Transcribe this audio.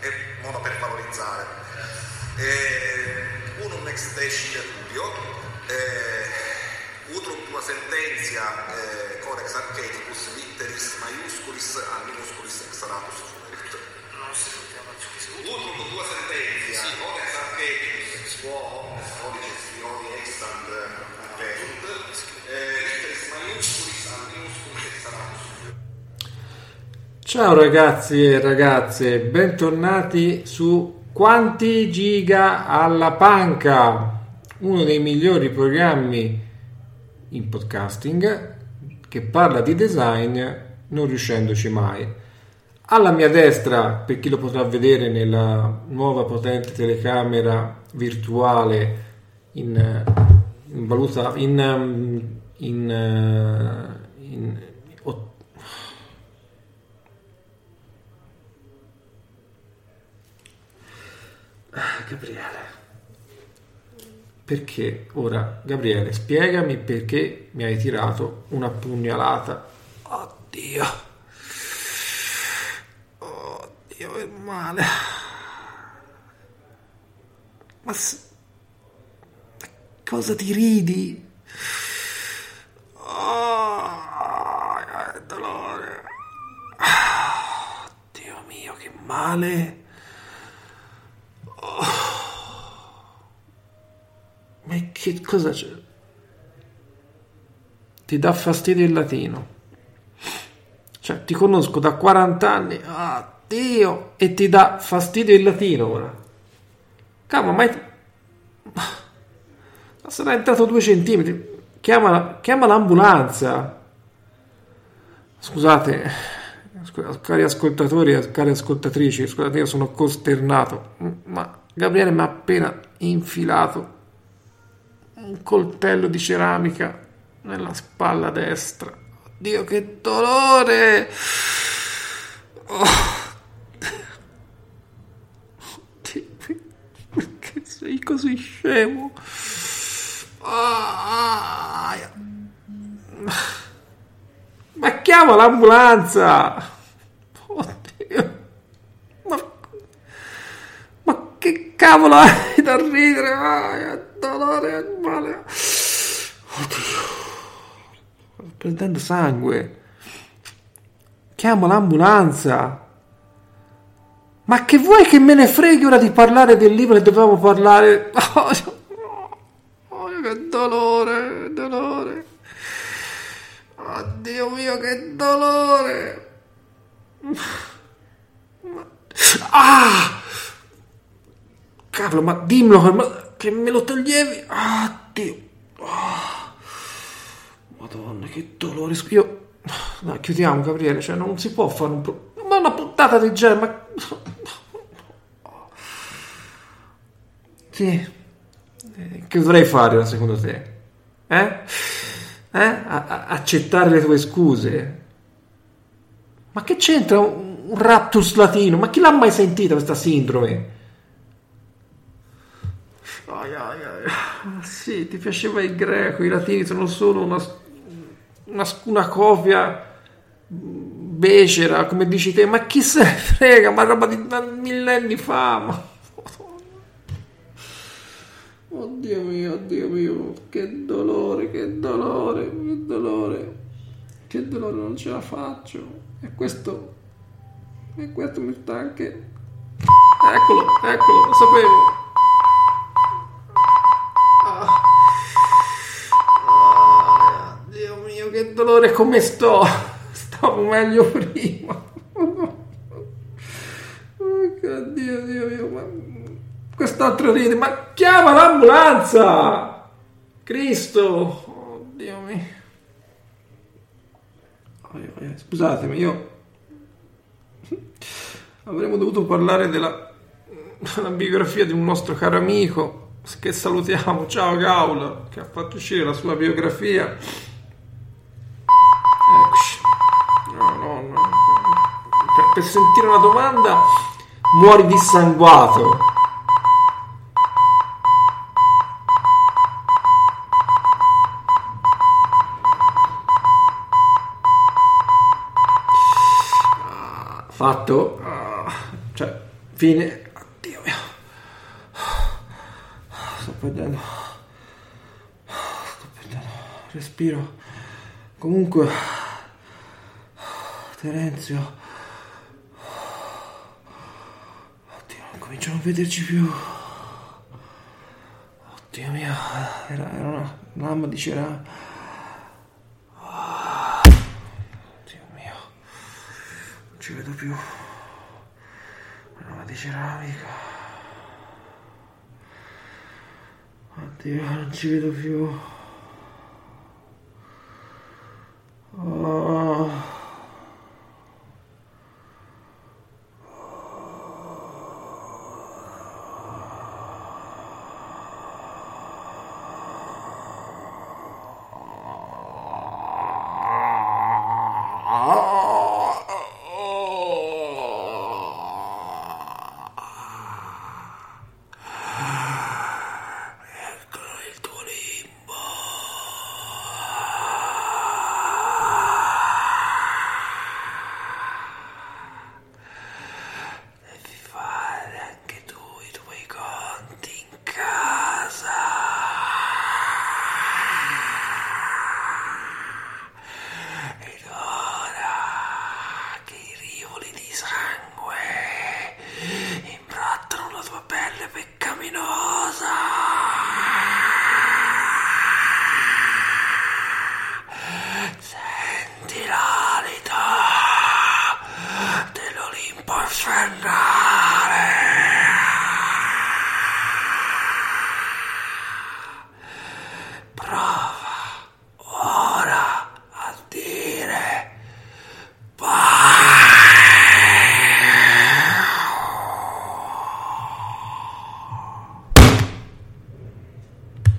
è un modo per valorizzare. Eh, unum ex decide studio, eh, utrum tua sententia eh, codex archeticus litteris maiusculis a minusculis exaratus fuerit. Utrum tua sententia codex archeticus quo omnes codices fioni extant Ciao ragazzi e ragazze, bentornati su Quanti Giga alla Panca, uno dei migliori programmi in podcasting che parla di design non riuscendoci mai. Alla mia destra, per chi lo potrà vedere nella nuova potente telecamera virtuale in, in valuta in, um, in, uh, in ot- Ah, Gabriele. Perché ora, Gabriele, spiegami perché mi hai tirato una pugnalata. Oddio. Oddio, che male. Ma s- cosa ti ridi? Oh, che dolore. Ah, Dio mio, che male. Ma che cosa c'è? Ti dà fastidio il latino. Cioè, ti conosco da 40 anni. Ah, Dio! E ti dà fastidio il latino ora. Cavolo, ma... è- Ma sarà entrato due centimetri. Chiama, chiama l'ambulanza. Scusate, scu- cari ascoltatori e cari ascoltatrici, scusate, io sono costernato. Ma Gabriele mi ha appena infilato un coltello di ceramica nella spalla destra. Dio, che dolore! Oh. Dio, perché sei così scemo? Ah. Ma chiama l'ambulanza! Oddio! Ma, ma che cavolo hai da ridere? Ah, dolore, male! Oddio! Sto prendendo sangue! Chiama l'ambulanza! Ma che vuoi che me ne freghi ora di parlare del libro che dovevamo parlare? Oh, oh, che dolore, dolore! Oddio mio, che dolore! Ah! Cavolo, ma dimmelo ma- che me lo toglievi! Ah, Dio! Ah. Madonna, che dolore! Io... Dai, chiudiamo, Gabriele, cioè non si può fare un... Pro... Ma una puntata del genere. Sì. Eh, Che dovrei fare secondo te? Eh? Eh? A- a- accettare le tue scuse? Ma che c'entra un, un raptus latino? Ma chi l'ha mai sentita questa sindrome? Ai, ai, ai. Ah, Sì, ti piaceva il greco, i latini sono solo una, una, una copia becera, come dici te, ma chi se ne frega, ma roba di millenni fa, ma... Oddio mio, oddio mio, che dolore, che dolore, che dolore, che dolore, non ce la faccio. E questo, e questo mi sta anche... Eccolo, eccolo, lo sapevo. Dolore, come sto? Stavo meglio prima. Oh, Dio, Dio mio, ma... Quest'altro ride, ma chiama l'ambulanza! Cristo! Oh, Dio mio. Scusatemi, io... Avremmo dovuto parlare della, della biografia di un nostro caro amico che salutiamo, ciao Gaul, che ha fatto uscire la sua biografia. Per, sentire una domanda muori dissanguato. Fatto? Cioè, fine. Oddio mio. Sto perdendo. Sto perdendo. Respiro. Comunque. Terenzio. Oddio, non comincio a non vederci più. Oddio mio. Era, era una mamma di Cerà. Oddio mio. Non ci vedo più. Una di ceramica. Oddio, non ci vedo più.